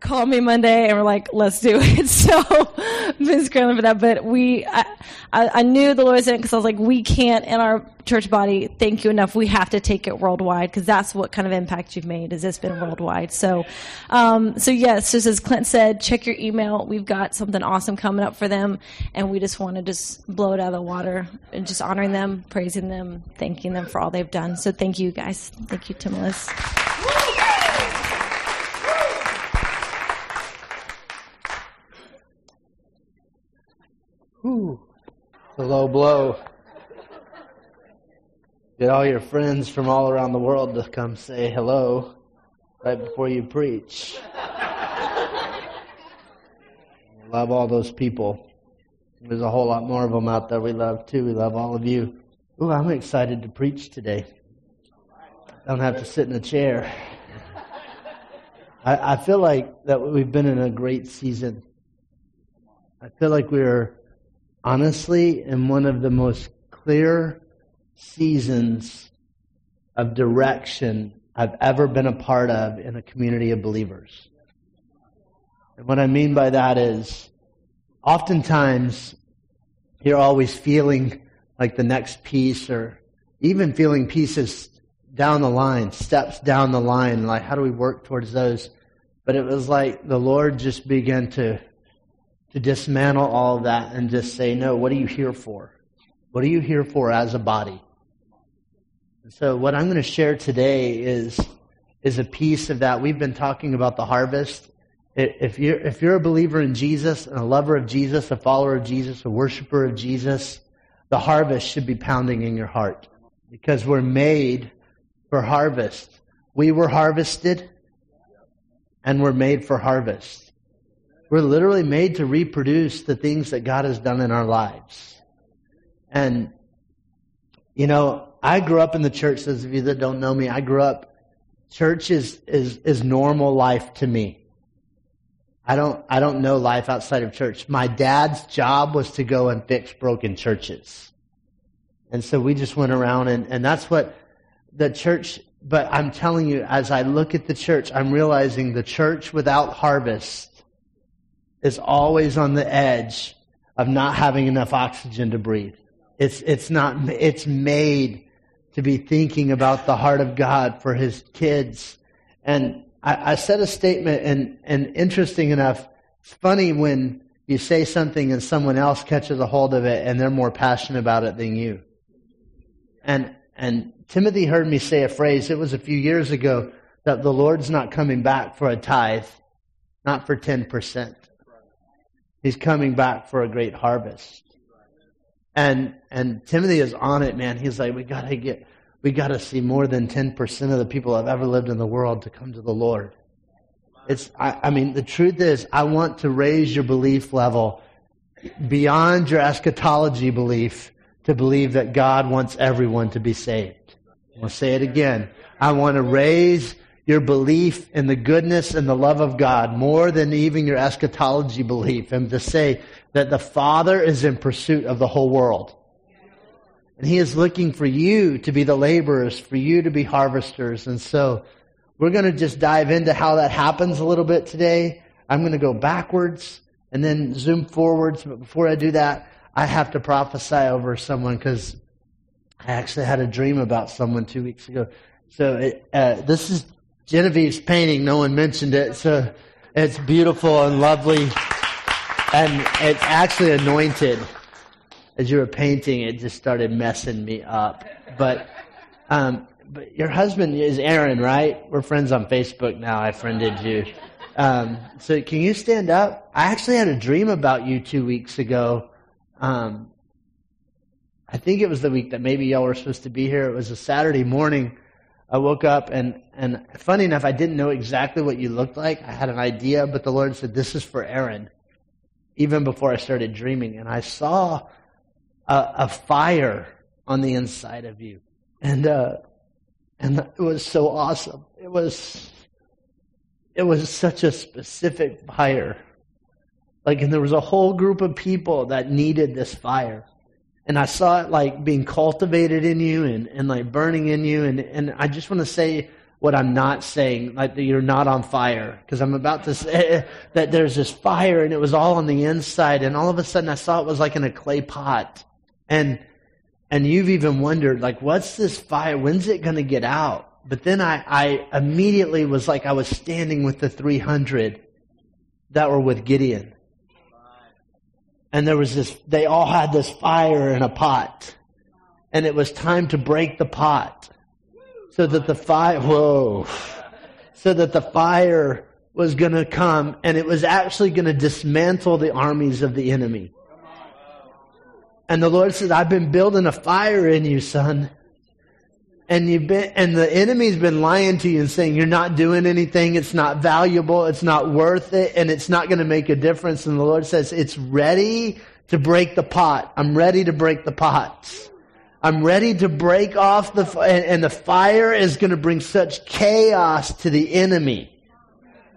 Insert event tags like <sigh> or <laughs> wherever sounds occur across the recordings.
called me Monday and we're like, let's do it. <laughs> So been scrambling for that, but we, I, I, knew the Lord was because I was like, we can't in our church body thank you enough. We have to take it worldwide because that's what kind of impact you've made. Is it's been worldwide. So, um, so yes, just as Clint said, check your email. We've got something awesome coming up for them, and we just want to just blow it out of the water and just honoring them, praising them, thanking them for all they've done. So thank you guys. Thank you, Tim Liz. Ooh, a low blow. Get all your friends from all around the world to come say hello right before you preach. love all those people. There's a whole lot more of them out there we love too. We love all of you. Ooh, I'm excited to preach today. I don't have to sit in a chair. I, I feel like that we've been in a great season. I feel like we're honestly in one of the most clear seasons of direction I've ever been a part of in a community of believers. And what I mean by that is oftentimes you're always feeling like the next piece or even feeling pieces down the line, steps down the line, like how do we work towards those? But it was like the Lord just began to to dismantle all that and just say, no, what are you here for? What are you here for as a body? So what I'm going to share today is, is a piece of that. We've been talking about the harvest. If you're, if you're a believer in Jesus and a lover of Jesus, a follower of Jesus, a worshiper of Jesus, the harvest should be pounding in your heart because we're made for harvest. We were harvested and we're made for harvest. We're literally made to reproduce the things that God has done in our lives. And, you know, I grew up in the church. Those of you that don't know me, I grew up, church is, is, is normal life to me. I don't, I don't know life outside of church. My dad's job was to go and fix broken churches. And so we just went around and, and that's what the church, but I'm telling you, as I look at the church, I'm realizing the church without harvest is always on the edge of not having enough oxygen to breathe. It's, it's not, it's made to be thinking about the heart of God for his kids. And I, I said a statement and, and interesting enough, it's funny when you say something and someone else catches a hold of it and they're more passionate about it than you. And, and Timothy heard me say a phrase, it was a few years ago, that the Lord's not coming back for a tithe, not for 10%. He's coming back for a great harvest. And, and Timothy is on it, man. He's like, we gotta get, we gotta see more than 10% of the people have ever lived in the world to come to the Lord. It's, I, I mean, the truth is, I want to raise your belief level beyond your eschatology belief to believe that God wants everyone to be saved. I'll say it again. I want to raise your belief in the goodness and the love of God more than even your eschatology belief and to say that the Father is in pursuit of the whole world. And He is looking for you to be the laborers, for you to be harvesters. And so we're going to just dive into how that happens a little bit today. I'm going to go backwards and then zoom forwards. But before I do that, I have to prophesy over someone because I actually had a dream about someone two weeks ago. So it, uh, this is Genevieve's painting, no one mentioned it, so it's beautiful and lovely. And it's actually anointed. As you were painting, it just started messing me up. But, um, but your husband is Aaron, right? We're friends on Facebook now. I friended you. Um, so can you stand up? I actually had a dream about you two weeks ago. Um, I think it was the week that maybe y'all were supposed to be here. It was a Saturday morning I woke up and, and funny enough, I didn't know exactly what you looked like. I had an idea, but the Lord said, this is for Aaron, even before I started dreaming. And I saw a, a fire on the inside of you. And, uh, and it was so awesome. It was, it was such a specific fire. Like, and there was a whole group of people that needed this fire and I saw it like being cultivated in you and, and like burning in you. And, and I just want to say what I'm not saying, like you're not on fire. Because I'm about to say <laughs> that there's this fire and it was all on the inside. And all of a sudden I saw it was like in a clay pot. And, and you've even wondered, like, what's this fire? When's it going to get out? But then I, I immediately was like, I was standing with the 300 that were with Gideon. And there was this, they all had this fire in a pot. And it was time to break the pot so that the fire, whoa, so that the fire was going to come and it was actually going to dismantle the armies of the enemy. And the Lord said, I've been building a fire in you, son. And you've been, and the enemy's been lying to you and saying you're not doing anything. It's not valuable. It's not worth it. And it's not going to make a difference. And the Lord says, it's ready to break the pot. I'm ready to break the pots. I'm ready to break off the, and the fire is going to bring such chaos to the enemy.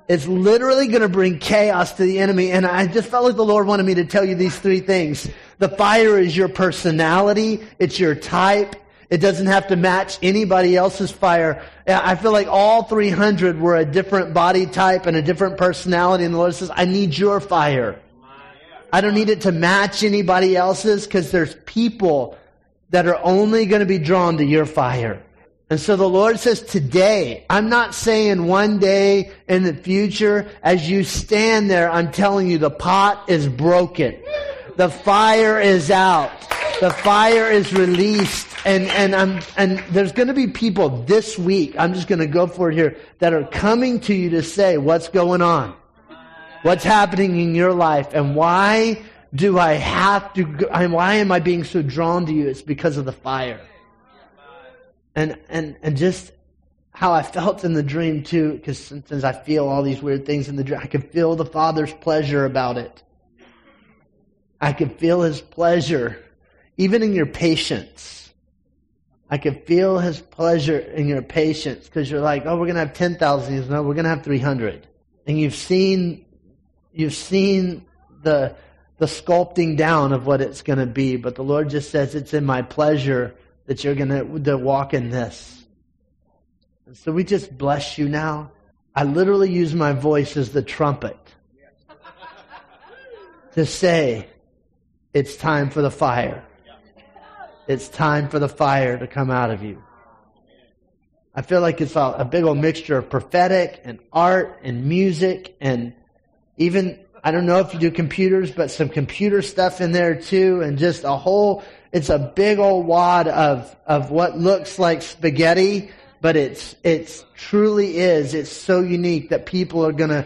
It's literally going to bring chaos to the enemy. And I just felt like the Lord wanted me to tell you these three things. The fire is your personality. It's your type. It doesn't have to match anybody else's fire. I feel like all 300 were a different body type and a different personality. And the Lord says, I need your fire. I don't need it to match anybody else's because there's people that are only going to be drawn to your fire. And so the Lord says today, I'm not saying one day in the future, as you stand there, I'm telling you the pot is broken. The fire is out. The fire is released. And, and I'm, and there's going to be people this week, I'm just going to go for it here, that are coming to you to say, what's going on? What's happening in your life? And why do I have to, why am I being so drawn to you? It's because of the fire. And, and, and just how I felt in the dream too, because sometimes I feel all these weird things in the dream. I can feel the Father's pleasure about it. I can feel His pleasure, even in your patience. I can feel His pleasure in your patience, because you're like, oh, we're going to have 10,000. No, we're going to have 300. And you've seen, you've seen the, the sculpting down of what it's going to be, but the Lord just says, it's in my pleasure that you're going to walk in this. And so we just bless you now. I literally use my voice as the trumpet to say, it's time for the fire. It's time for the fire to come out of you. I feel like it's a, a big old mixture of prophetic and art and music and even I don't know if you do computers, but some computer stuff in there too, and just a whole, it's a big old wad of, of what looks like spaghetti, but it's, it's truly is. It's so unique that people are gonna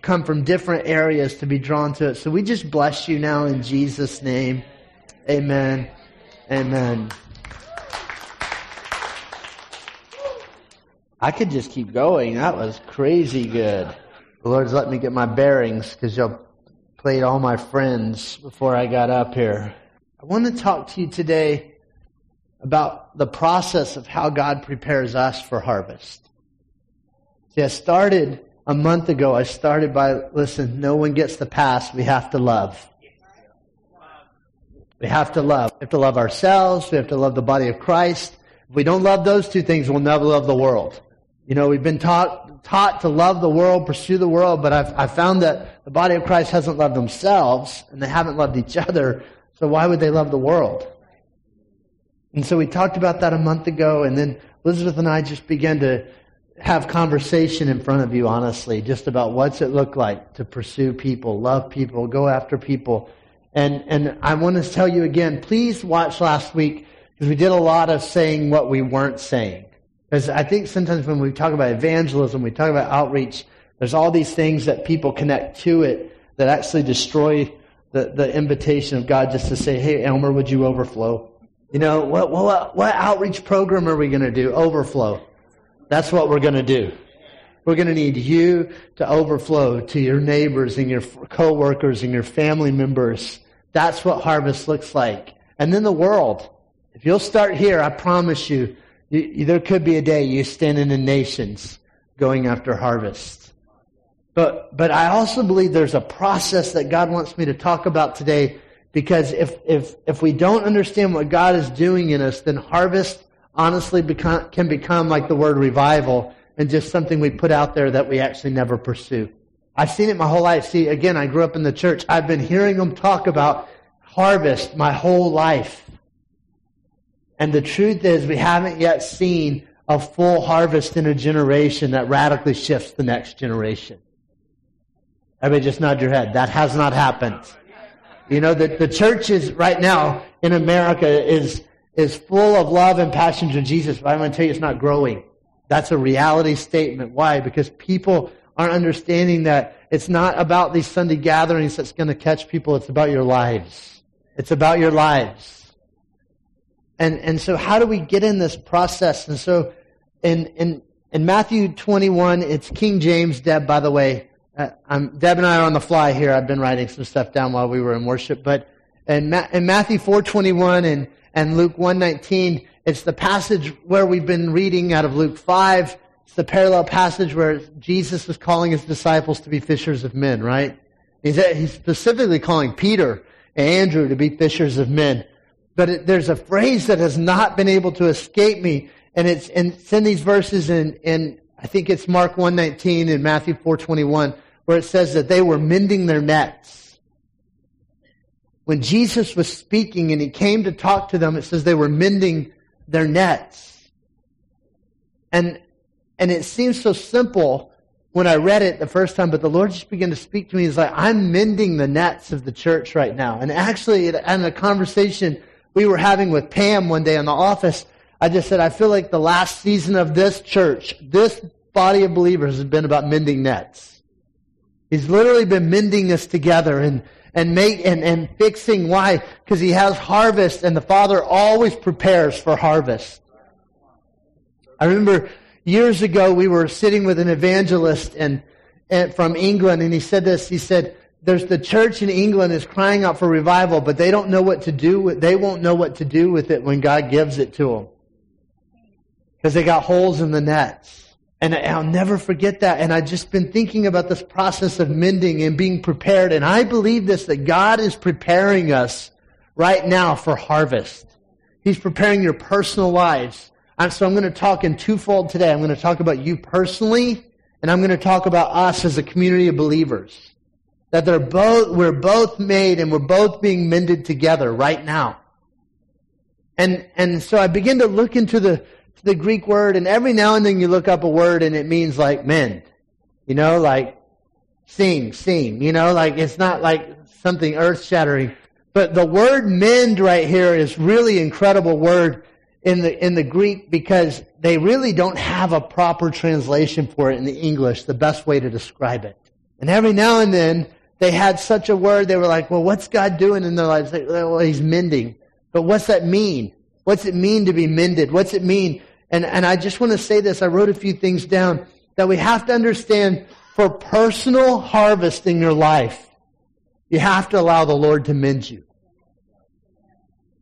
come from different areas to be drawn to it. So we just bless you now in Jesus' name. Amen. Amen. I could just keep going. That was crazy good. The Lord's let me get my bearings because y'all played all my friends before I got up here. I want to talk to you today about the process of how God prepares us for harvest. See, I started a month ago. I started by, listen, no one gets the pass. We have to love. We have to love. We have to love ourselves. We have to love the body of Christ. If we don't love those two things, we'll never love the world. You know, we've been taught, taught to love the world, pursue the world, but I've, I've found that the body of Christ hasn't loved themselves and they haven't loved each other. So why would they love the world? And so we talked about that a month ago and then Elizabeth and I just began to have conversation in front of you, honestly, just about what's it look like to pursue people, love people, go after people. And, and I want to tell you again, please watch last week because we did a lot of saying what we weren't saying. Because I think sometimes when we talk about evangelism, we talk about outreach, there's all these things that people connect to it that actually destroy the, the invitation of God just to say, hey, Elmer, would you overflow? You know, what, what, what outreach program are we going to do? Overflow. That's what we're going to do. We're going to need you to overflow to your neighbors and your coworkers and your family members. That's what harvest looks like. And then the world. If you'll start here, I promise you, there could be a day you stand in the nations going after harvest. But, but I also believe there's a process that God wants me to talk about today because if, if, if we don't understand what God is doing in us, then harvest honestly become, can become like the word revival and just something we put out there that we actually never pursue. I've seen it my whole life. See, again, I grew up in the church. I've been hearing them talk about harvest my whole life. And the truth is, we haven't yet seen a full harvest in a generation that radically shifts the next generation. Everybody just nod your head. That has not happened. You know, the, the church is right now in America is, is full of love and passion to Jesus, but I'm going to tell you it's not growing. That's a reality statement. Why? Because people aren't understanding that it's not about these Sunday gatherings that's going to catch people. It's about your lives. It's about your lives. And, and so how do we get in this process? And so in, in, in Matthew 21, it's King James, Deb, by the way. Uh, Deb and I are on the fly here. I've been writing some stuff down while we were in worship. But in, Ma- in Matthew 4.21 and, and Luke 119, it's the passage where we've been reading out of Luke 5. It's the parallel passage where Jesus was calling his disciples to be fishers of men, right? He's, he's specifically calling Peter and Andrew to be fishers of men. But it, there's a phrase that has not been able to escape me, and it's, and it's in these verses in, in, I think it's Mark 119 and Matthew 421, where it says that they were mending their nets. When Jesus was speaking and he came to talk to them, it says they were mending their nets. And, and it seems so simple when I read it the first time, but the Lord just began to speak to me. He's like, I'm mending the nets of the church right now. And actually, in a conversation we were having with Pam one day in the office, I just said, I feel like the last season of this church, this body of believers has been about mending nets. He's literally been mending us together and, and make and, and fixing why because he has harvest and the father always prepares for harvest i remember years ago we were sitting with an evangelist and, and from england and he said this he said there's the church in england is crying out for revival but they don't know what to do with they won't know what to do with it when god gives it to them because they got holes in the nets and I'll never forget that. And I've just been thinking about this process of mending and being prepared. And I believe this, that God is preparing us right now for harvest. He's preparing your personal lives. And so I'm going to talk in twofold today. I'm going to talk about you personally, and I'm going to talk about us as a community of believers. That they're both, we're both made and we're both being mended together right now. And, and so I begin to look into the, the Greek word, and every now and then you look up a word and it means like mend. You know, like sing, sing. You know, like it's not like something earth shattering. But the word mend right here is really incredible word in the in the Greek because they really don't have a proper translation for it in the English, the best way to describe it. And every now and then they had such a word, they were like, well, what's God doing in their lives? Well, he's mending. But what's that mean? What's it mean to be mended? What's it mean and, and I just want to say this. I wrote a few things down that we have to understand for personal harvest in your life, you have to allow the Lord to mend you.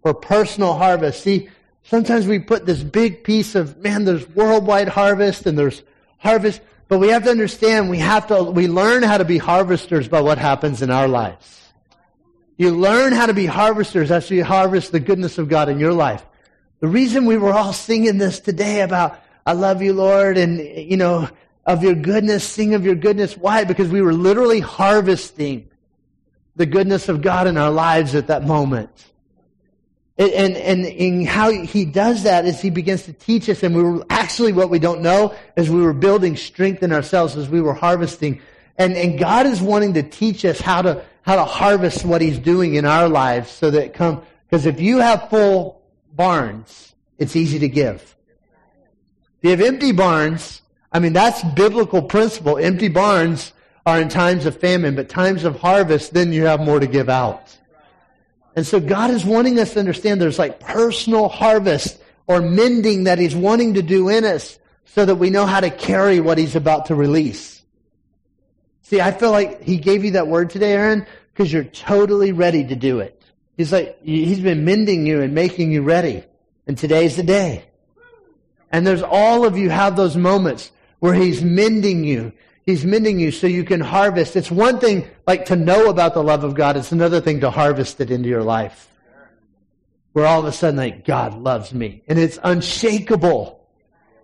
For personal harvest. See, sometimes we put this big piece of, man, there's worldwide harvest and there's harvest, but we have to understand we have to, we learn how to be harvesters by what happens in our lives. You learn how to be harvesters as you harvest the goodness of God in your life. The reason we were all singing this today about, I love you, Lord, and, you know, of your goodness, sing of your goodness. Why? Because we were literally harvesting the goodness of God in our lives at that moment. And, and, and how he does that is he begins to teach us, and we were actually what we don't know is we were building strength in ourselves as we were harvesting. And, and God is wanting to teach us how to, how to harvest what he's doing in our lives so that come, because if you have full barns, it's easy to give. If you have empty barns, I mean, that's biblical principle. Empty barns are in times of famine, but times of harvest, then you have more to give out. And so God is wanting us to understand there's like personal harvest or mending that He's wanting to do in us so that we know how to carry what He's about to release. See, I feel like He gave you that word today, Aaron, because you're totally ready to do it. He's like, he's been mending you and making you ready. And today's the day. And there's all of you have those moments where he's mending you. He's mending you so you can harvest. It's one thing like to know about the love of God. It's another thing to harvest it into your life. Where all of a sudden like, God loves me. And it's unshakable.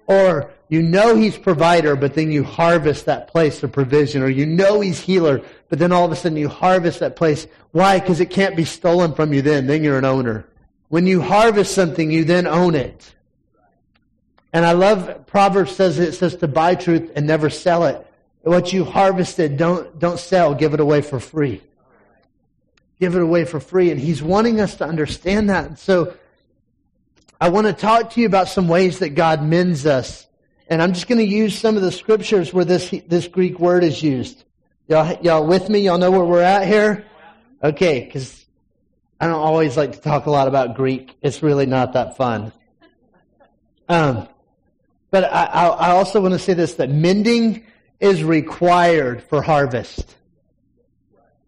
Or you know he's provider, but then you harvest that place of provision, or you know he's healer, but then all of a sudden you harvest that place. Why? Because it can't be stolen from you then. Then you're an owner. When you harvest something, you then own it. And I love Proverbs says it says to buy truth and never sell it. What you harvested, don't don't sell, give it away for free. Give it away for free. And he's wanting us to understand that. So I want to talk to you about some ways that God mends us. And I'm just going to use some of the scriptures where this this Greek word is used. Y'all, y'all with me? Y'all know where we're at here? Okay, because I don't always like to talk a lot about Greek. It's really not that fun. Um, but I, I also want to say this, that mending is required for harvest.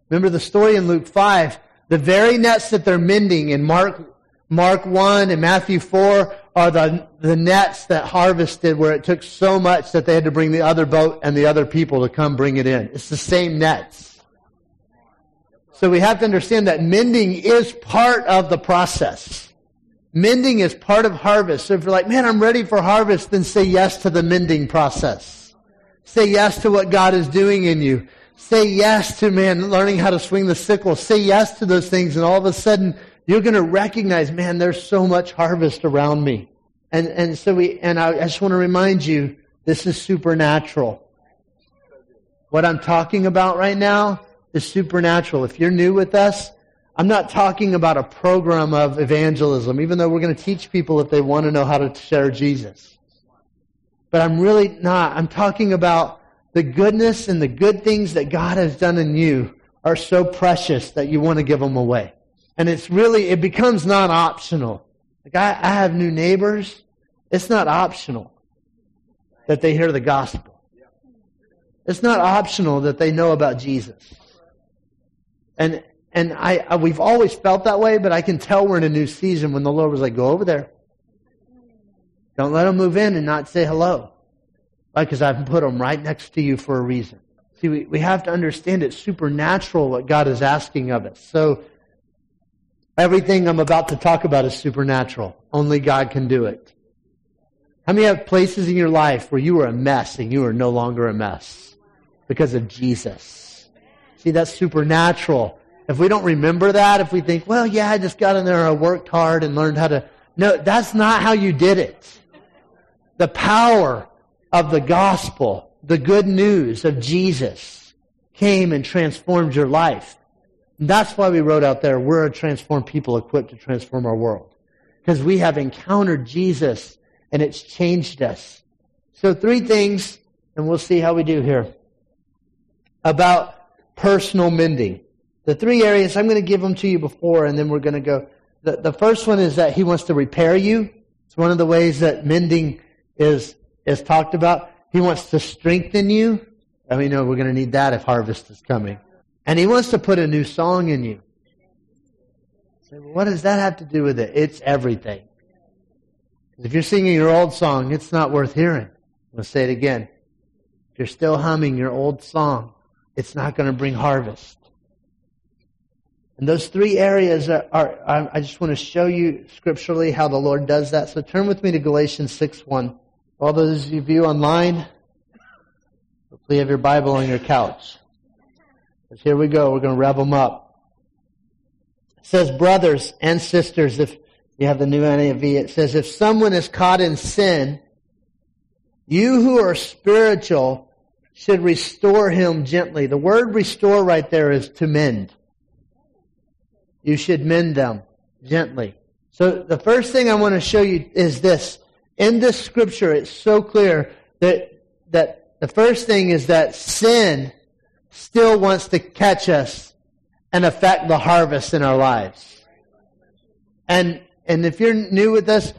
Remember the story in Luke 5? The very nets that they're mending in Mark, Mark 1 and Matthew 4 are the, the nets that harvested where it took so much that they had to bring the other boat and the other people to come bring it in. It's the same nets. So we have to understand that mending is part of the process. Mending is part of harvest. So if you're like, man, I'm ready for harvest, then say yes to the mending process. Say yes to what God is doing in you. Say yes to, man, learning how to swing the sickle. Say yes to those things and all of a sudden you're going to recognize, man, there's so much harvest around me. And, and so we, and I, I just want to remind you, this is supernatural. What I'm talking about right now is supernatural. If you're new with us, I'm not talking about a program of evangelism, even though we're going to teach people if they want to know how to share Jesus. But I'm really not. I'm talking about the goodness and the good things that God has done in you are so precious that you want to give them away. And it's really, it becomes not optional. Like I, I have new neighbors. It's not optional that they hear the gospel. It's not optional that they know about Jesus. And and I, I, we've always felt that way, but I can tell we're in a new season when the Lord was like, go over there. Don't let them move in and not say hello. Why? Because I've put them right next to you for a reason. See, we, we have to understand it's supernatural what God is asking of us. So, everything I'm about to talk about is supernatural. Only God can do it. How many have places in your life where you were a mess and you are no longer a mess because of Jesus? See, that's supernatural. If we don't remember that, if we think, well, yeah, I just got in there, I worked hard and learned how to. No, that's not how you did it. The power of the gospel, the good news of Jesus came and transformed your life. And that's why we wrote out there, we're a transformed people equipped to transform our world. Because we have encountered Jesus and it's changed us. So three things, and we'll see how we do here, about personal mending. The three areas, I'm going to give them to you before, and then we're going to go. The, the first one is that he wants to repair you. It's one of the ways that mending is, is talked about. He wants to strengthen you. I mean, no, we're going to need that if harvest is coming. And he wants to put a new song in you. Say, what does that have to do with it? It's everything. If you're singing your old song, it's not worth hearing. I'll say it again. If you're still humming your old song, it's not going to bring harvest. And those three areas are, are, I just want to show you scripturally how the Lord does that. So turn with me to Galatians 6 1. All those of you online, hopefully you have your Bible on your couch. Because here we go. We're going to rev them up. It says, brothers and sisters, if you have the new NIV, it says, if someone is caught in sin, you who are spiritual should restore him gently. The word restore right there is to mend you should mend them gently. So the first thing I want to show you is this. In this scripture, it's so clear that, that the first thing is that sin still wants to catch us and affect the harvest in our lives. And, and if you're new with us,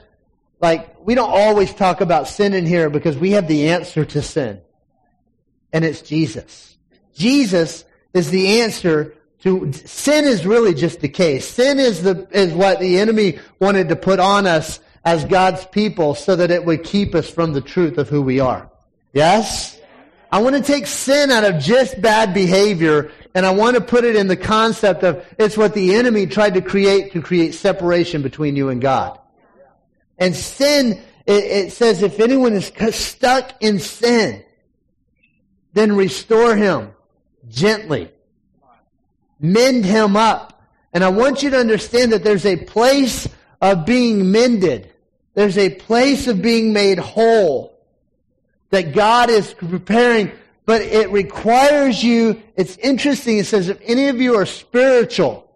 like, we don't always talk about sin in here because we have the answer to sin. And it's Jesus. Jesus is the answer to sin is really just the case. Sin is the is what the enemy wanted to put on us as God's people so that it would keep us from the truth of who we are. Yes? I want to take sin out of just bad behavior and I want to put it in the concept of it's what the enemy tried to create to create separation between you and God. And sin it, it says, if anyone is stuck in sin, then restore him gently. Mend him up. And I want you to understand that there's a place of being mended. There's a place of being made whole that God is preparing, but it requires you, it's interesting, it says if any of you are spiritual,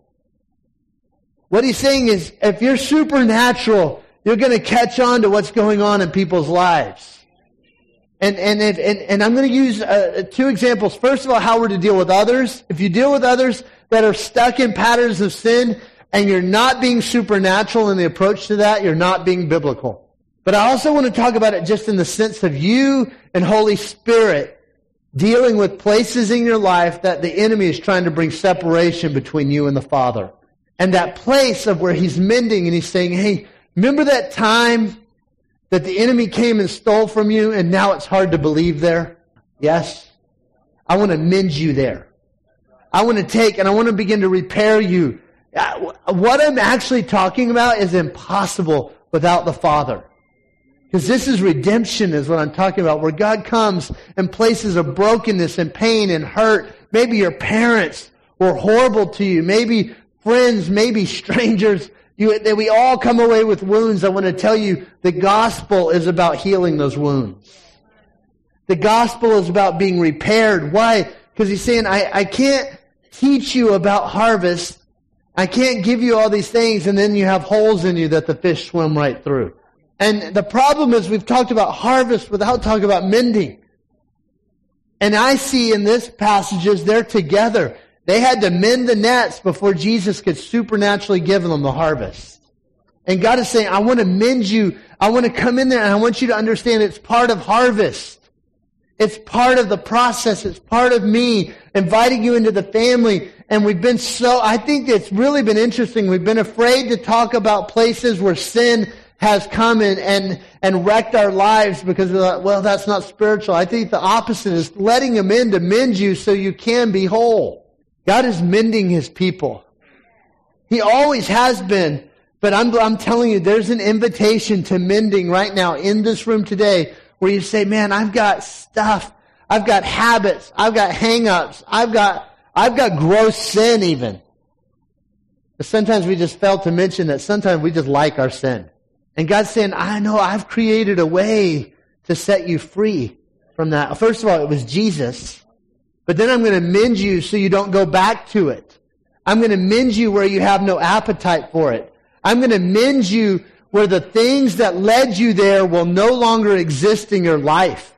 what he's saying is if you're supernatural, you're going to catch on to what's going on in people's lives. And, and, if, and, and I'm going to use uh, two examples. First of all, how we're to deal with others. If you deal with others that are stuck in patterns of sin and you're not being supernatural in the approach to that, you're not being biblical. But I also want to talk about it just in the sense of you and Holy Spirit dealing with places in your life that the enemy is trying to bring separation between you and the Father. And that place of where he's mending and he's saying, hey, remember that time that the enemy came and stole from you and now it's hard to believe there? Yes? I want to mend you there. I want to take and I want to begin to repair you. Uh, what I'm actually talking about is impossible without the Father. Because this is redemption is what I'm talking about, where God comes and places of brokenness and pain and hurt. Maybe your parents were horrible to you. Maybe friends, maybe <laughs> strangers you, that we all come away with wounds. I want to tell you the gospel is about healing those wounds. The gospel is about being repaired. Why? Because he's saying, I, I can't teach you about harvest. I can't give you all these things and then you have holes in you that the fish swim right through. And the problem is we've talked about harvest without talking about mending. And I see in this passages they're together. They had to mend the nets before Jesus could supernaturally give them the harvest. And God is saying, I want to mend you. I want to come in there and I want you to understand it's part of harvest. It's part of the process. It's part of me inviting you into the family. And we've been so, I think it's really been interesting. We've been afraid to talk about places where sin has come in and, and wrecked our lives because we thought, well, that's not spiritual. I think the opposite is letting him in to mend you so you can be whole. God is mending his people. He always has been. But I'm, I'm telling you, there's an invitation to mending right now in this room today where you say, man, I've got stuff. I've got habits. I've got hang-ups. I've got, I've got gross sin even. But sometimes we just fail to mention that sometimes we just like our sin. And God's saying, I know I've created a way to set you free from that. First of all, it was Jesus. But then I'm going to mend you so you don't go back to it. I'm going to mend you where you have no appetite for it. I'm going to mend you where the things that led you there will no longer exist in your life.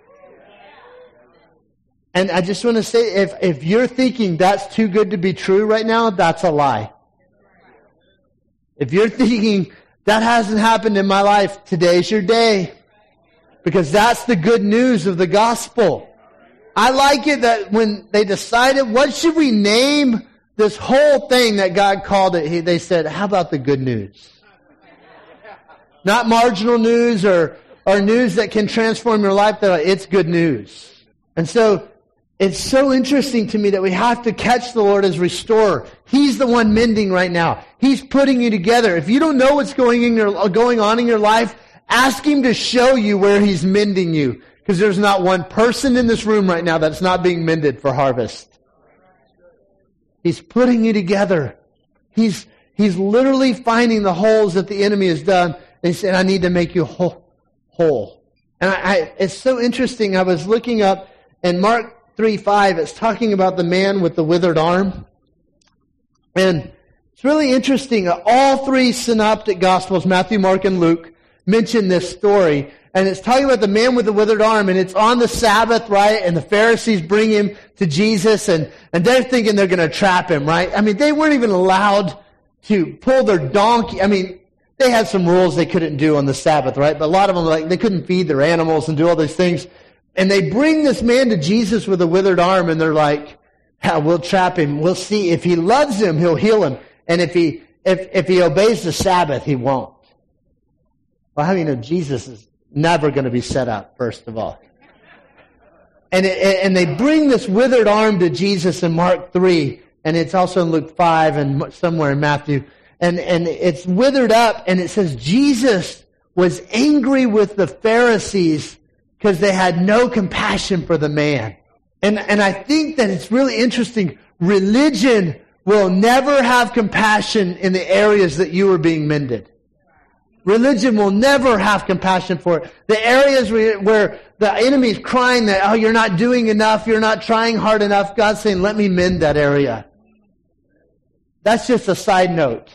And I just want to say, if, if you're thinking that's too good to be true right now, that's a lie. If you're thinking that hasn't happened in my life, today's your day. Because that's the good news of the gospel. I like it that when they decided what should we name this whole thing that God called it, he, they said, how about the good news? Not marginal news or, or news that can transform your life, that it's good news. And so, it's so interesting to me that we have to catch the Lord as restorer. He's the one mending right now. He's putting you together. If you don't know what's going, in your, going on in your life, ask Him to show you where He's mending you. Because there's not one person in this room right now that's not being mended for harvest. He's putting you together. He's, he's literally finding the holes that the enemy has done. And he said, I need to make you whole. whole. And I, I, it's so interesting. I was looking up in Mark 3, 5, it's talking about the man with the withered arm. And it's really interesting. All three synoptic gospels, Matthew, Mark, and Luke, mention this story and it's talking about the man with the withered arm, and it's on the Sabbath, right? And the Pharisees bring him to Jesus, and, and they're thinking they're going to trap him, right? I mean, they weren't even allowed to pull their donkey. I mean, they had some rules they couldn't do on the Sabbath, right? But a lot of them, like, they couldn't feed their animals and do all these things. And they bring this man to Jesus with a withered arm, and they're like, yeah, we'll trap him. We'll see. If he loves him, he'll heal him. And if he, if, if he obeys the Sabbath, he won't. Well, how do you know Jesus is never going to be set up, first of all. And, it, and they bring this withered arm to Jesus in Mark 3, and it's also in Luke 5 and somewhere in Matthew. And, and it's withered up, and it says Jesus was angry with the Pharisees because they had no compassion for the man. And, and I think that it's really interesting. Religion will never have compassion in the areas that you are being mended. Religion will never have compassion for it. The areas where, where the enemy is crying that, oh, you're not doing enough, you're not trying hard enough, God's saying, let me mend that area. That's just a side note.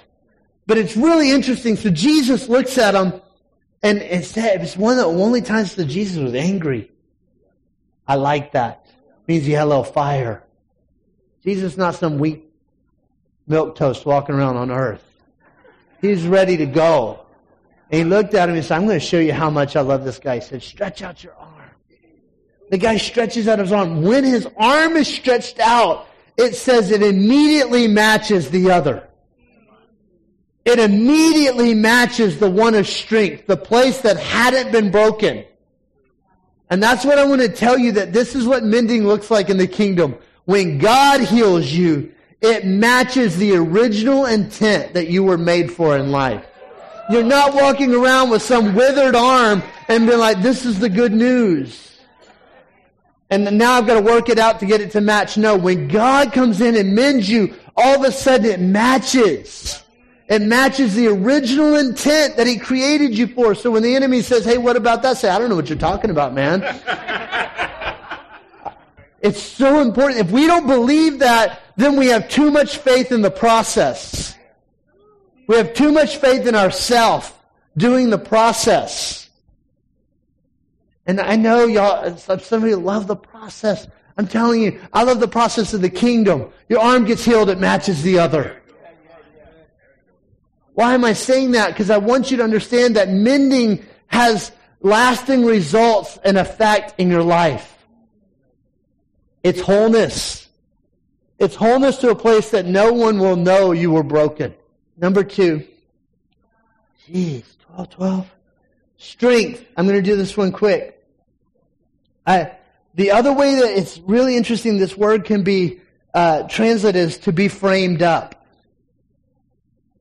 But it's really interesting. So Jesus looks at him, and it said, it's one of the only times that Jesus was angry. I like that. It means he had a little fire. Jesus is not some weak milquetoast walking around on earth. He's ready to go. And he looked at him and said, I'm going to show you how much I love this guy. He said, stretch out your arm. The guy stretches out his arm. When his arm is stretched out, it says it immediately matches the other. It immediately matches the one of strength, the place that hadn't been broken. And that's what I want to tell you that this is what mending looks like in the kingdom. When God heals you, it matches the original intent that you were made for in life. You're not walking around with some withered arm and being like, this is the good news. And now I've got to work it out to get it to match. No, when God comes in and mends you, all of a sudden it matches. It matches the original intent that he created you for. So when the enemy says, hey, what about that? Say, I don't know what you're talking about, man. <laughs> it's so important. If we don't believe that, then we have too much faith in the process. We have too much faith in ourself doing the process. And I know y'all, some of you love the process. I'm telling you, I love the process of the kingdom. Your arm gets healed, it matches the other. Why am I saying that? Because I want you to understand that mending has lasting results and effect in your life. It's wholeness. It's wholeness to a place that no one will know you were broken. Number two. Jeez, 12, 12. Strength. I'm going to do this one quick. I, the other way that it's really interesting, this word can be uh, translated is to be framed up.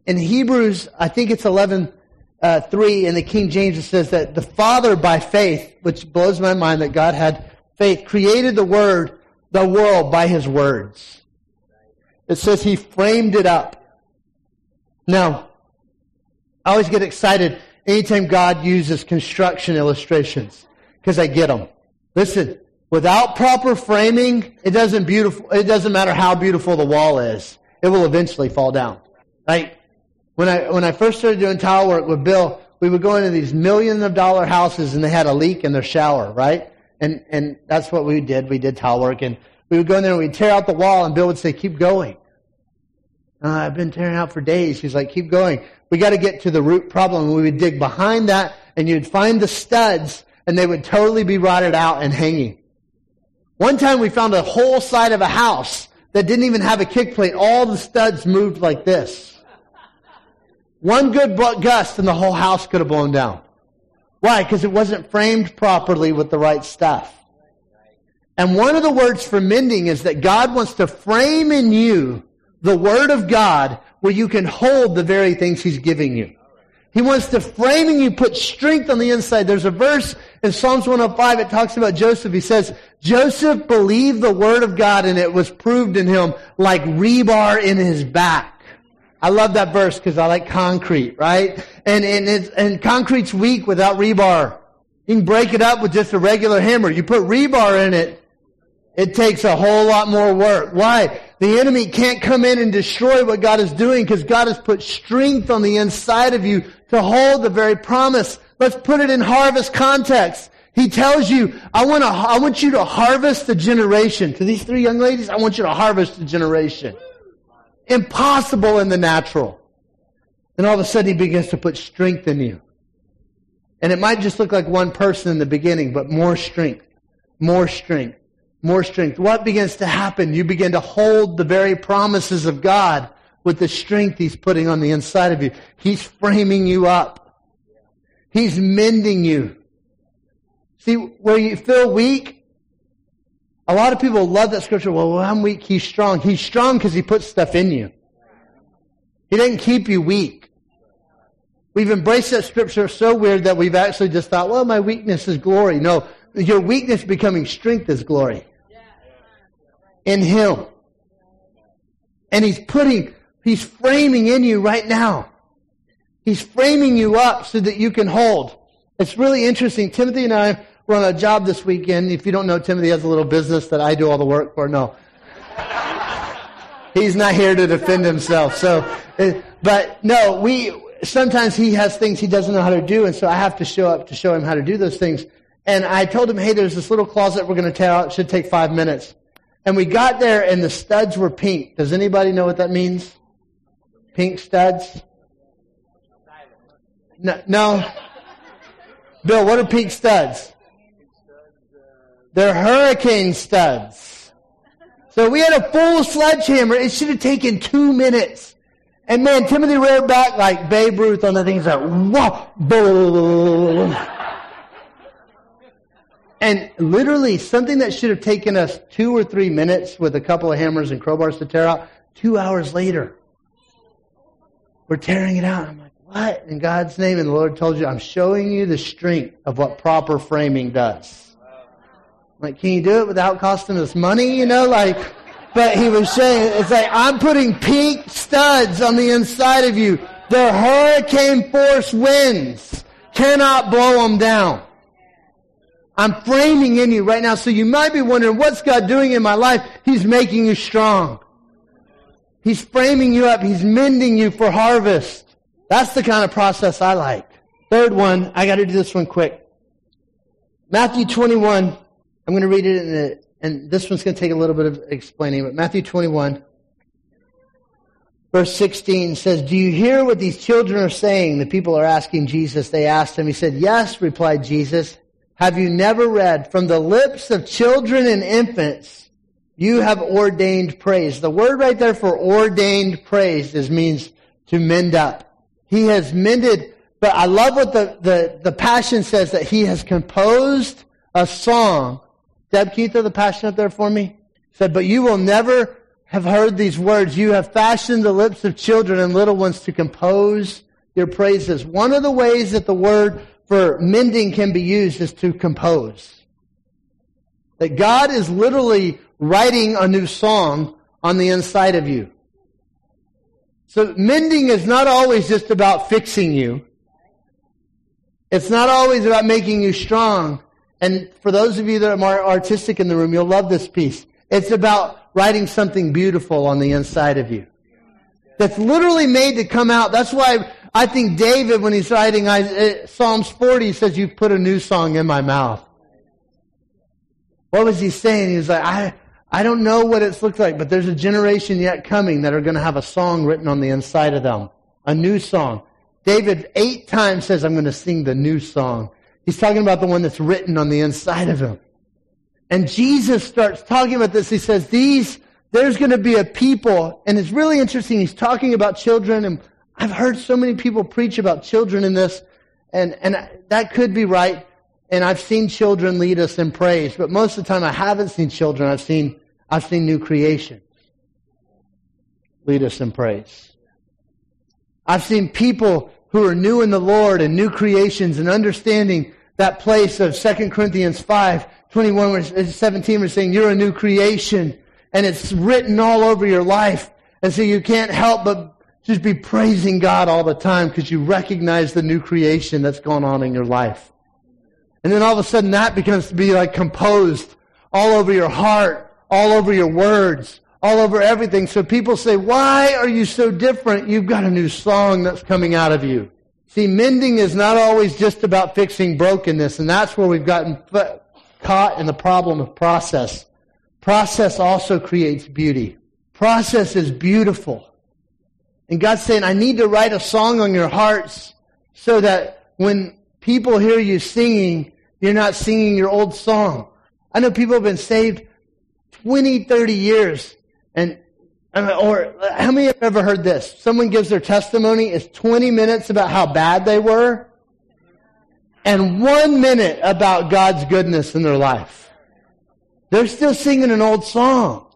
In Hebrews, I think it's 11, uh, 3 in the King James, it says that the Father by faith, which blows my mind that God had faith, created the word, the world by his words. It says he framed it up. Now, I always get excited anytime God uses construction illustrations because I get them. Listen, without proper framing, it doesn't beautiful. It doesn't matter how beautiful the wall is; it will eventually fall down. Right? When I when I first started doing tile work with Bill, we would go into these million of dollar houses and they had a leak in their shower, right? And and that's what we did. We did tile work, and we would go in there and we'd tear out the wall, and Bill would say, "Keep going." Uh, I've been tearing out for days. He's like, keep going. We got to get to the root problem. We would dig behind that and you'd find the studs and they would totally be rotted out and hanging. One time we found a whole side of a house that didn't even have a kick plate. All the studs moved like this. One good gust and the whole house could have blown down. Why? Because it wasn't framed properly with the right stuff. And one of the words for mending is that God wants to frame in you the Word of God where you can hold the very things He's giving you. He wants to frame in you, put strength on the inside. There's a verse in Psalms 105, it talks about Joseph. He says, Joseph believed the Word of God and it was proved in him like rebar in his back. I love that verse because I like concrete, right? And, and, it's, and concrete's weak without rebar. You can break it up with just a regular hammer. You put rebar in it, it takes a whole lot more work. Why? The enemy can't come in and destroy what God is doing because God has put strength on the inside of you to hold the very promise. Let's put it in harvest context. He tells you, I want to, I want you to harvest the generation. To these three young ladies, I want you to harvest the generation. Impossible in the natural. And all of a sudden he begins to put strength in you. And it might just look like one person in the beginning, but more strength. More strength more strength. What begins to happen? You begin to hold the very promises of God with the strength He's putting on the inside of you. He's framing you up. He's mending you. See, where you feel weak, a lot of people love that scripture. Well, when I'm weak, He's strong. He's strong because He puts stuff in you. He didn't keep you weak. We've embraced that scripture so weird that we've actually just thought, well, my weakness is glory. No, your weakness becoming strength is glory. In Him. And He's putting, He's framing in you right now. He's framing you up so that you can hold. It's really interesting. Timothy and I were on a job this weekend. If you don't know, Timothy has a little business that I do all the work for. No. He's not here to defend himself. So, uh, but no, we, sometimes he has things he doesn't know how to do, and so I have to show up to show him how to do those things. And I told him, hey, there's this little closet we're going to tear out. It should take five minutes. And we got there, and the studs were pink. Does anybody know what that means? Pink studs? No. no. Bill, what are pink studs? They're hurricane studs. So we had a full sledgehammer. It should have taken two minutes. And man, Timothy reared back like Babe Ruth on the things like, whoa, boom. And literally something that should have taken us two or three minutes with a couple of hammers and crowbars to tear out, two hours later, we're tearing it out. I'm like, what? In God's name, and the Lord told you, I'm showing you the strength of what proper framing does. Like, can you do it without costing us money? You know, like, but he was saying, it's like, I'm putting pink studs on the inside of you. The hurricane force winds cannot blow them down. I'm framing in you right now. So you might be wondering, what's God doing in my life? He's making you strong. He's framing you up. He's mending you for harvest. That's the kind of process I like. Third one, I got to do this one quick. Matthew 21, I'm going to read it in the, and this one's going to take a little bit of explaining, but Matthew 21, verse 16 says, Do you hear what these children are saying? The people are asking Jesus. They asked him. He said, Yes, replied Jesus. Have you never read, from the lips of children and infants, you have ordained praise. The word right there for ordained praise is means to mend up. He has mended, but I love what the, the, the passion says that he has composed a song Deb, throw the passion up there for me? said, but you will never have heard these words. You have fashioned the lips of children and little ones to compose your praises. One of the ways that the word for mending can be used is to compose. That God is literally writing a new song on the inside of you. So mending is not always just about fixing you. It's not always about making you strong. And for those of you that are more artistic in the room, you'll love this piece. It's about writing something beautiful on the inside of you. That's literally made to come out. That's why I think David, when he's writing uh, Psalms 40, says, you've put a new song in my mouth. What was he saying? He was like, I, I don't know what it's looked like, but there's a generation yet coming that are going to have a song written on the inside of them. A new song. David eight times says, I'm going to sing the new song. He's talking about the one that's written on the inside of him. And Jesus starts talking about this. He says, these, there's going to be a people, and it's really interesting. He's talking about children, and I've heard so many people preach about children in this, and, and that could be right. And I've seen children lead us in praise, but most of the time I haven't seen children. I've seen, I've seen new creations lead us in praise. I've seen people who are new in the Lord and new creations and understanding that place of 2 Corinthians 5, 21, 17, we're saying you're a new creation and it's written all over your life. And so you can't help but just be praising God all the time because you recognize the new creation that's going on in your life. And then all of a sudden that becomes to be like composed all over your heart, all over your words, all over everything. So people say, why are you so different? You've got a new song that's coming out of you. See, mending is not always just about fixing brokenness, and that's where we've gotten caught in the problem of process. Process also creates beauty. Process is beautiful. And God's saying, I need to write a song on your hearts so that when people hear you singing, you're not singing your old song. I know people have been saved 20, 30 years and, Uh, or how many have ever heard this? Someone gives their testimony, it's 20 minutes about how bad they were, and one minute about God's goodness in their life. They're still singing an old song.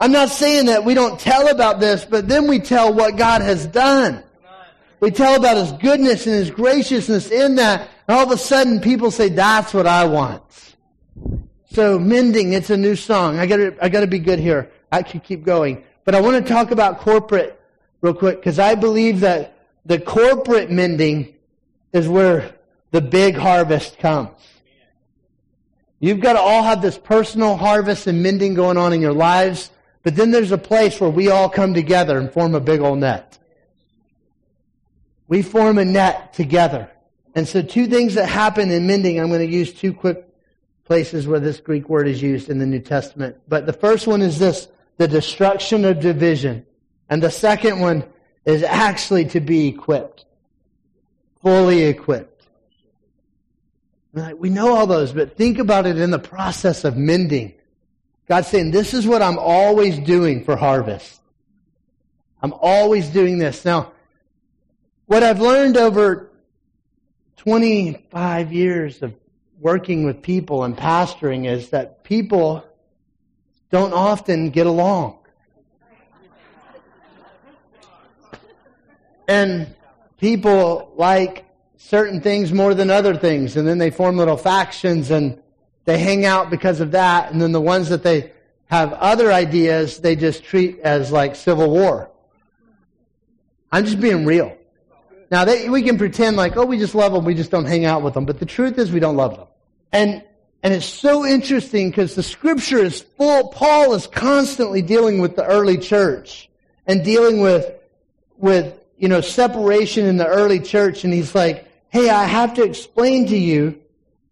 I'm not saying that we don't tell about this, but then we tell what God has done. we tell about His goodness and His graciousness in that. And all of a sudden people say, that's what I want. So mending, it's a new song. I gotta, I gotta be good here. I could keep going. But I want to talk about corporate real quick because I believe that the corporate mending is where the big harvest comes. You've got to all have this personal harvest and mending going on in your lives, but then there's a place where we all come together and form a big old net. We form a net together. And so two things that happen in mending, I'm going to use two quick places where this Greek word is used in the New Testament. But the first one is this, the destruction of division. And the second one is actually to be equipped. Fully equipped. We know all those, but think about it in the process of mending. God's saying, this is what I'm always doing for harvest. I'm always doing this. Now, what I've learned over 25 years of working with people and pastoring is that people don't often get along. And people like certain things more than other things, and then they form little factions and they hang out because of that, and then the ones that they have other ideas, they just treat as like civil war. I'm just being real. Now, they, we can pretend like, oh, we just love them, we just don't hang out with them, but the truth is we don't love them. And, and it's so interesting because the scripture is full, Paul is constantly dealing with the early church and dealing with, with, you know, separation in the early church, and he's like, hey, I have to explain to you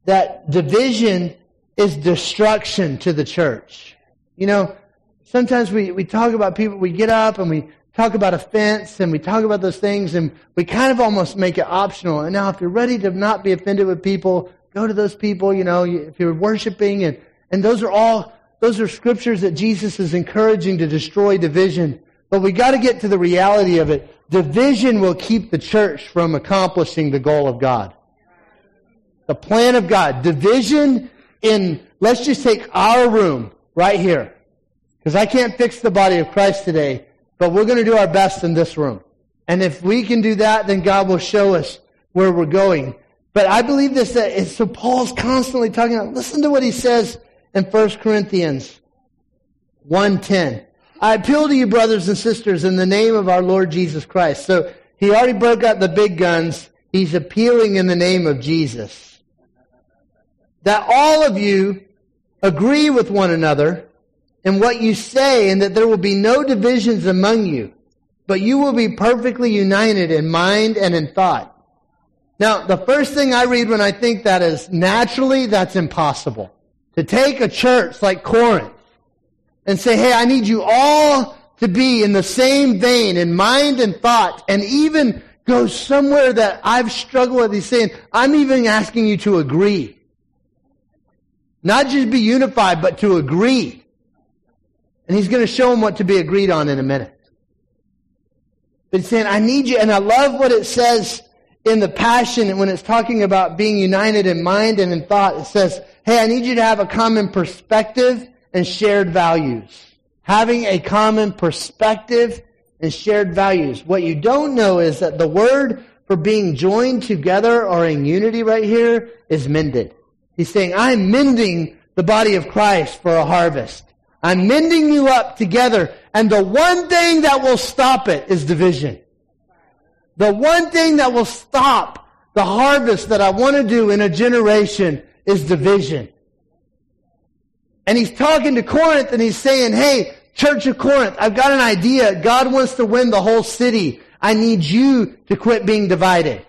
that division is destruction to the church. You know, sometimes we, we talk about people, we get up and we talk about offense and we talk about those things and we kind of almost make it optional. And now if you're ready to not be offended with people, go to those people, you know, if you're worshiping and, and those are all, those are scriptures that Jesus is encouraging to destroy division. But we got to get to the reality of it. Division will keep the church from accomplishing the goal of God. The plan of God. Division in, let's just take our room right here. Because I can't fix the body of Christ today, but we're going to do our best in this room. And if we can do that, then God will show us where we're going. But I believe this that so Paul's constantly talking about, listen to what he says in 1 Corinthians 1.10. I appeal to you, brothers and sisters, in the name of our Lord Jesus Christ. So he already broke out the big guns. He's appealing in the name of Jesus. That all of you agree with one another in what you say and that there will be no divisions among you, but you will be perfectly united in mind and in thought. Now, the first thing I read when I think that is naturally, that's impossible. To take a church like Corinth and say, hey, I need you all to be in the same vein in mind and thought and even go somewhere that I've struggled with. He's saying, I'm even asking you to agree. Not just be unified, but to agree. And he's going to show them what to be agreed on in a minute. But he's saying, I need you, and I love what it says in the passion when it's talking about being united in mind and in thought. It says, hey, I need you to have a common perspective and shared values. Having a common perspective and shared values. What you don't know is that the word for being joined together or in unity right here is mended. He's saying, I'm mending the body of Christ for a harvest. I'm mending you up together. And the one thing that will stop it is division. The one thing that will stop the harvest that I want to do in a generation is division. And he's talking to Corinth and he's saying, hey, Church of Corinth, I've got an idea. God wants to win the whole city. I need you to quit being divided.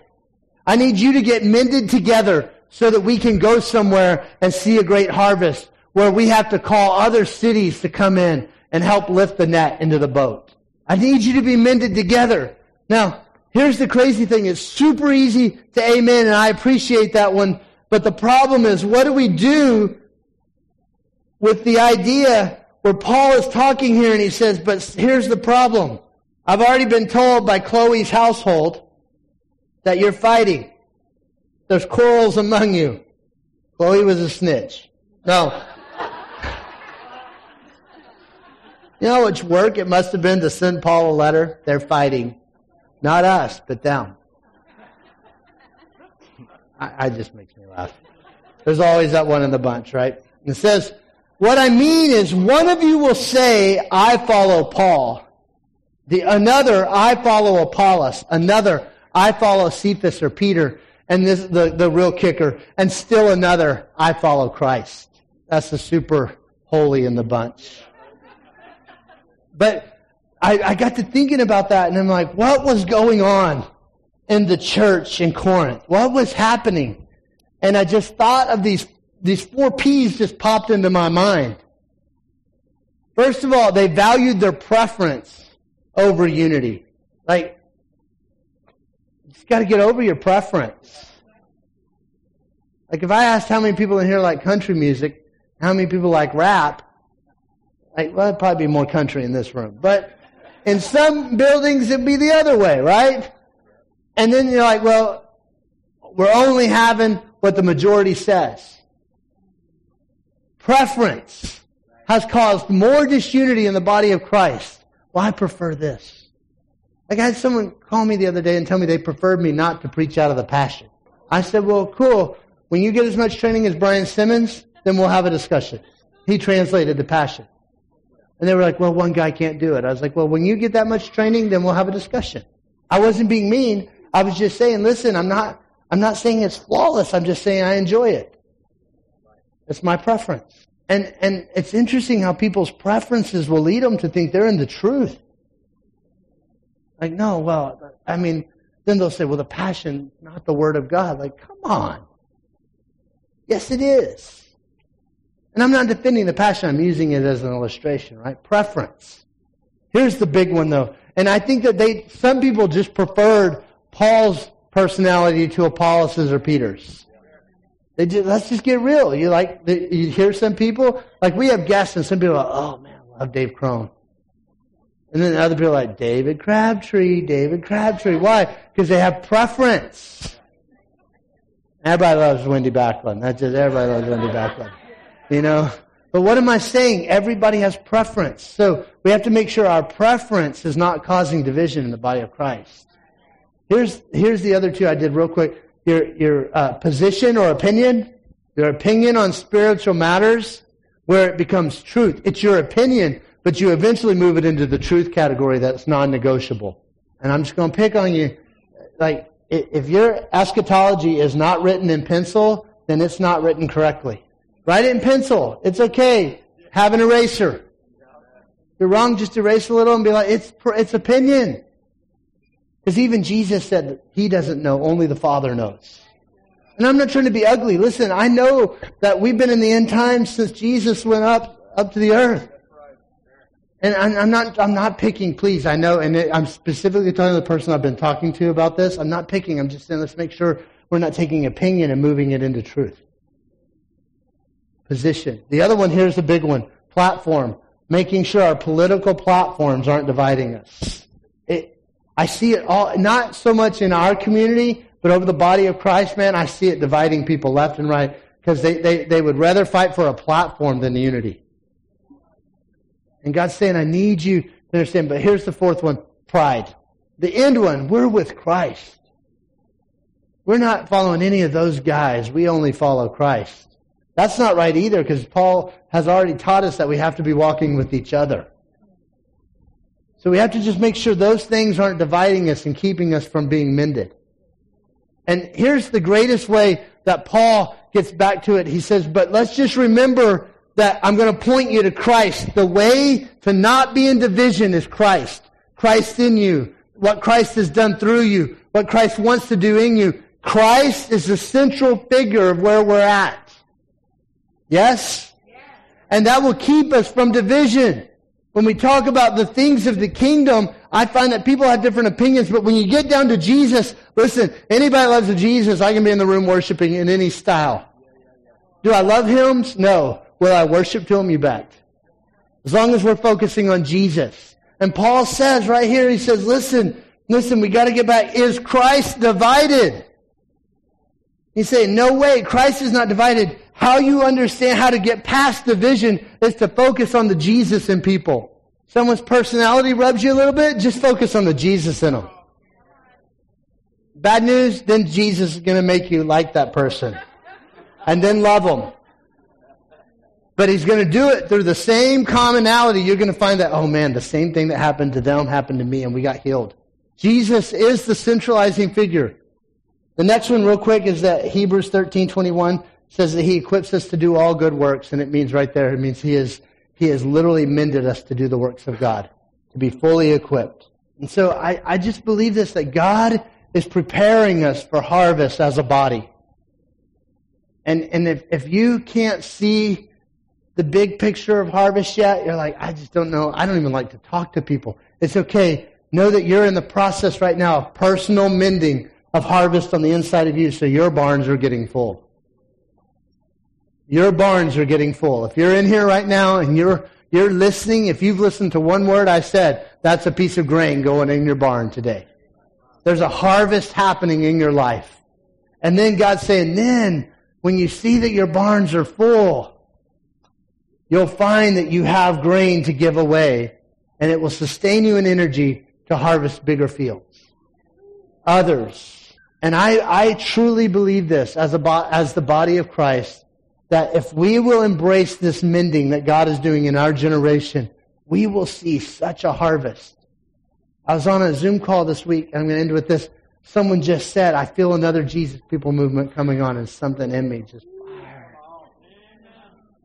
I need you to get mended together so that we can go somewhere and see a great harvest where we have to call other cities to come in and help lift the net into the boat. I need you to be mended together. Now, here's the crazy thing. It's super easy to amen and I appreciate that one. But the problem is, what do we do with the idea where Paul is talking here and he says, but here's the problem. I've already been told by Chloe's household that you're fighting. There's quarrels among you. Chloe was a snitch. No. <laughs> you know much work it must have been to send Paul a letter? They're fighting. Not us, but them. I, I just makes me laugh. There's always that one in the bunch, right? And it says, what I mean is one of you will say, I follow Paul. The another, I follow Apollos. Another, I follow Cephas or Peter. And this, the, the real kicker. And still another, I follow Christ. That's the super holy in the bunch. But I, I got to thinking about that and I'm like, what was going on in the church in Corinth? What was happening? And I just thought of these, these four P's just popped into my mind. First of all, they valued their preference over unity. Like, you just gotta get over your preference. Like if I asked how many people in here like country music, how many people like rap, like, well, it'd probably be more country in this room. But in some buildings, it'd be the other way, right? And then you're like, well, we're only having what the majority says. Preference has caused more disunity in the body of Christ. Well, I prefer this. Like I had someone call me the other day and tell me they preferred me not to preach out of the passion. I said, well, cool. When you get as much training as Brian Simmons, then we'll have a discussion. He translated the passion. And they were like, well, one guy can't do it. I was like, well, when you get that much training, then we'll have a discussion. I wasn't being mean. I was just saying, listen, I'm not, I'm not saying it's flawless. I'm just saying I enjoy it. It's my preference. And, and it's interesting how people's preferences will lead them to think they're in the truth. Like, no, well, I mean, then they'll say, well, the passion, not the word of God. Like, come on. Yes, it is. And I'm not defending the passion. I'm using it as an illustration, right? Preference. Here's the big one though. And I think that they, some people just preferred Paul's personality to Apollos' or Peter's. They just, let's just get real. You like, you hear some people, like we have guests and some people are like, oh man, I love Dave Crone. And then other people are like, David Crabtree, David Crabtree. Why? Because they have preference. Everybody loves Wendy Backlund. That's just, everybody loves Wendy Backlund. You know? But what am I saying? Everybody has preference. So we have to make sure our preference is not causing division in the body of Christ. Here's, here's the other two I did real quick. Your, your uh, position or opinion, your opinion on spiritual matters, where it becomes truth. It's your opinion, but you eventually move it into the truth category that's non-negotiable. And I'm just going to pick on you. Like, if your eschatology is not written in pencil, then it's not written correctly. Write it in pencil. It's okay. Have an eraser. If you're wrong, just erase a little and be like, it's, it's opinion. Because even Jesus said he doesn't know, only the Father knows. And I'm not trying to be ugly. Listen, I know that we've been in the end times since Jesus went up, up to the earth. And I'm not, I'm not picking, please, I know, and I'm specifically telling the person I've been talking to about this. I'm not picking, I'm just saying let's make sure we're not taking opinion and moving it into truth position. The other one here's the big one platform. Making sure our political platforms aren't dividing us. It, I see it all, not so much in our community, but over the body of Christ, man, I see it dividing people left and right because they, they, they would rather fight for a platform than unity. And God's saying, I need you to understand. But here's the fourth one pride. The end one, we're with Christ. We're not following any of those guys. We only follow Christ. That's not right either because Paul has already taught us that we have to be walking with each other. So we have to just make sure those things aren't dividing us and keeping us from being mended. And here's the greatest way that Paul gets back to it. He says, but let's just remember that I'm going to point you to Christ. The way to not be in division is Christ. Christ in you. What Christ has done through you. What Christ wants to do in you. Christ is the central figure of where we're at. Yes? And that will keep us from division. When we talk about the things of the kingdom, I find that people have different opinions, but when you get down to Jesus, listen, anybody loves Jesus, I can be in the room worshiping in any style. Do I love hymns? No. Will I worship to him? You bet. As long as we're focusing on Jesus. And Paul says right here, he says, listen, listen, we gotta get back. Is Christ divided? He's saying, no way, Christ is not divided. How you understand how to get past division is to focus on the Jesus in people. Someone's personality rubs you a little bit, just focus on the Jesus in them. Bad news, then Jesus is going to make you like that person. And then love them. But he's going to do it through the same commonality. You're going to find that, oh man, the same thing that happened to them happened to me and we got healed. Jesus is the centralizing figure. The next one real quick is that Hebrews 13:21 says that he equips us to do all good works and it means right there it means he is he has literally mended us to do the works of God, to be fully equipped. And so I, I just believe this that God is preparing us for harvest as a body. And and if, if you can't see the big picture of harvest yet, you're like, I just don't know. I don't even like to talk to people. It's okay. Know that you're in the process right now of personal mending of harvest on the inside of you, so your barns are getting full. Your barns are getting full. If you're in here right now and you're you're listening, if you've listened to one word I said, that's a piece of grain going in your barn today. There's a harvest happening in your life. And then God's saying, then when you see that your barns are full, you'll find that you have grain to give away and it will sustain you in energy to harvest bigger fields. Others. And I, I truly believe this as, a, as the body of Christ, that if we will embrace this mending that God is doing in our generation, we will see such a harvest. I was on a Zoom call this week, and I'm going to end with this. Someone just said, I feel another Jesus People movement coming on, and something in me just fired.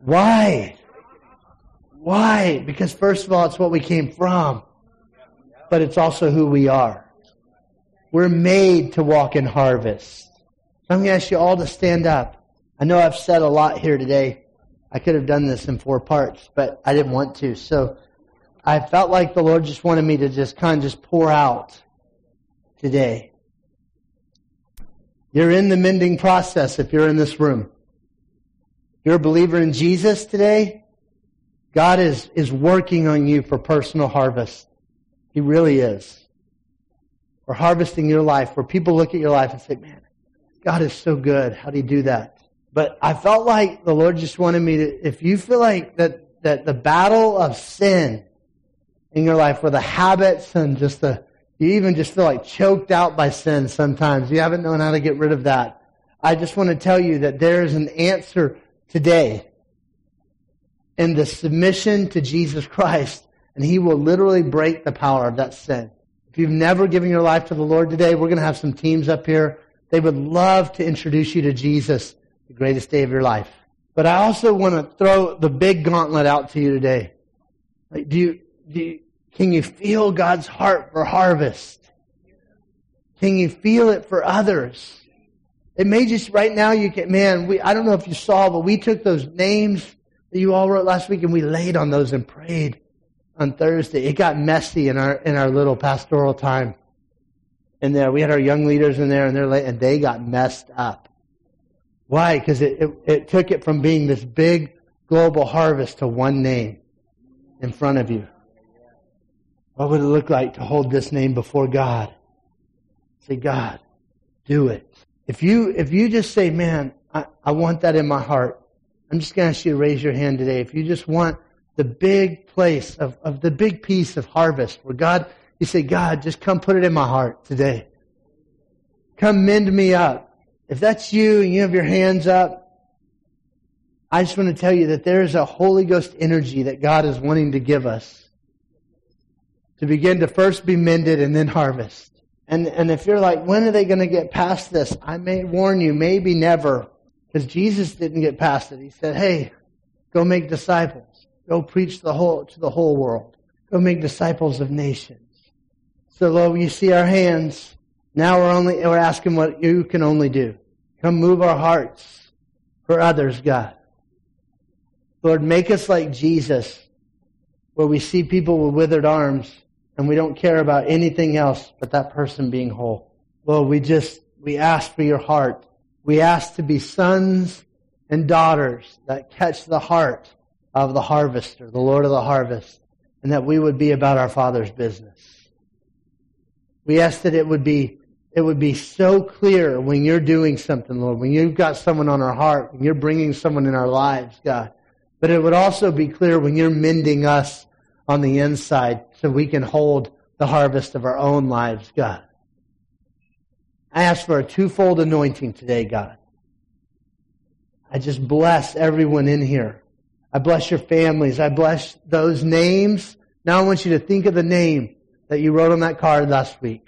Why? Why? Because first of all, it's what we came from, but it's also who we are. We're made to walk in harvest. I'm going to ask you all to stand up. I know I've said a lot here today. I could have done this in four parts, but I didn't want to. So I felt like the Lord just wanted me to just kind of just pour out today. You're in the mending process if you're in this room. You're a believer in Jesus today. God is, is working on you for personal harvest. He really is. We're harvesting your life, where people look at your life and say, man, God is so good. How do you do that? But I felt like the Lord just wanted me to, if you feel like that, that the battle of sin in your life, where the habits and just the, you even just feel like choked out by sin sometimes, you haven't known how to get rid of that. I just want to tell you that there is an answer today in the submission to Jesus Christ, and He will literally break the power of that sin. If you've never given your life to the Lord today, we're going to have some teams up here. They would love to introduce you to Jesus, the greatest day of your life. But I also want to throw the big gauntlet out to you today. Like, do you, do you, can you feel God's heart for harvest? Can you feel it for others? It may just right now you can, man, we, I don't know if you saw, but we took those names that you all wrote last week, and we laid on those and prayed on Thursday. It got messy in our in our little pastoral time. In there, uh, we had our young leaders in there, and they're and they got messed up. Why? Because it, it, it took it from being this big global harvest to one name in front of you. What would it look like to hold this name before God? Say, God, do it. If you if you just say, man, I, I want that in my heart, I'm just going to ask you to raise your hand today. If you just want the big place of, of the big piece of harvest where God, you say, God, just come put it in my heart today. Come mend me up. If that's you and you have your hands up, I just want to tell you that there is a Holy Ghost energy that God is wanting to give us to begin to first be mended and then harvest. And, and if you're like, when are they going to get past this? I may warn you, maybe never. Because Jesus didn't get past it. He said, hey, go make disciples. Go preach the whole, to the whole world. Go make disciples of nations. So, Lord, you see our hands. Now we're only, we're asking what you can only do. Come move our hearts for others, God. Lord, make us like Jesus, where we see people with withered arms and we don't care about anything else but that person being whole. Lord, we just, we ask for your heart we ask to be sons and daughters that catch the heart of the harvester, the Lord of the harvest, and that we would be about our Father's business. We ask that it would be it would be so clear when you're doing something, Lord, when you've got someone on our heart, when you're bringing someone in our lives, God. But it would also be clear when you're mending us on the inside so we can hold the harvest of our own lives, God. I ask for a twofold anointing today, God. I just bless everyone in here. I bless your families. I bless those names. Now I want you to think of the name that you wrote on that card last week.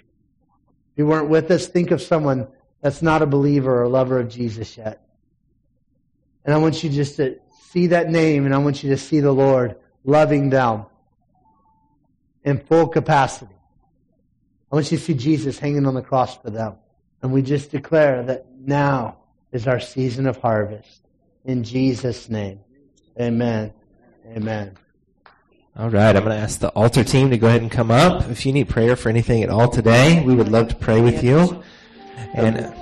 If you weren't with us, think of someone that's not a believer or a lover of Jesus yet. And I want you just to see that name and I want you to see the Lord loving them in full capacity. I want you to see Jesus hanging on the cross for them. And we just declare that now is our season of harvest. In Jesus' name. Amen. Amen. All right, I'm going to ask the altar team to go ahead and come up. If you need prayer for anything at all today, we would love to pray with you. And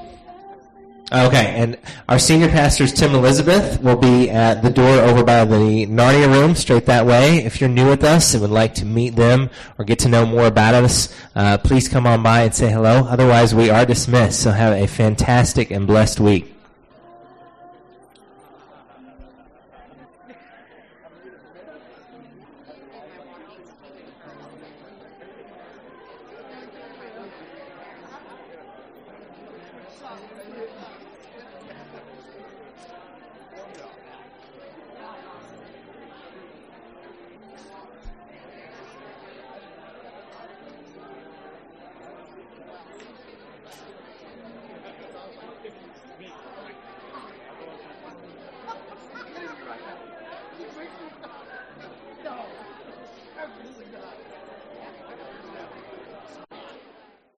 okay, and our senior pastors Tim and Elizabeth will be at the door over by the Narnia room, straight that way. If you're new with us and would like to meet them or get to know more about us, uh, please come on by and say hello. Otherwise, we are dismissed. So have a fantastic and blessed week.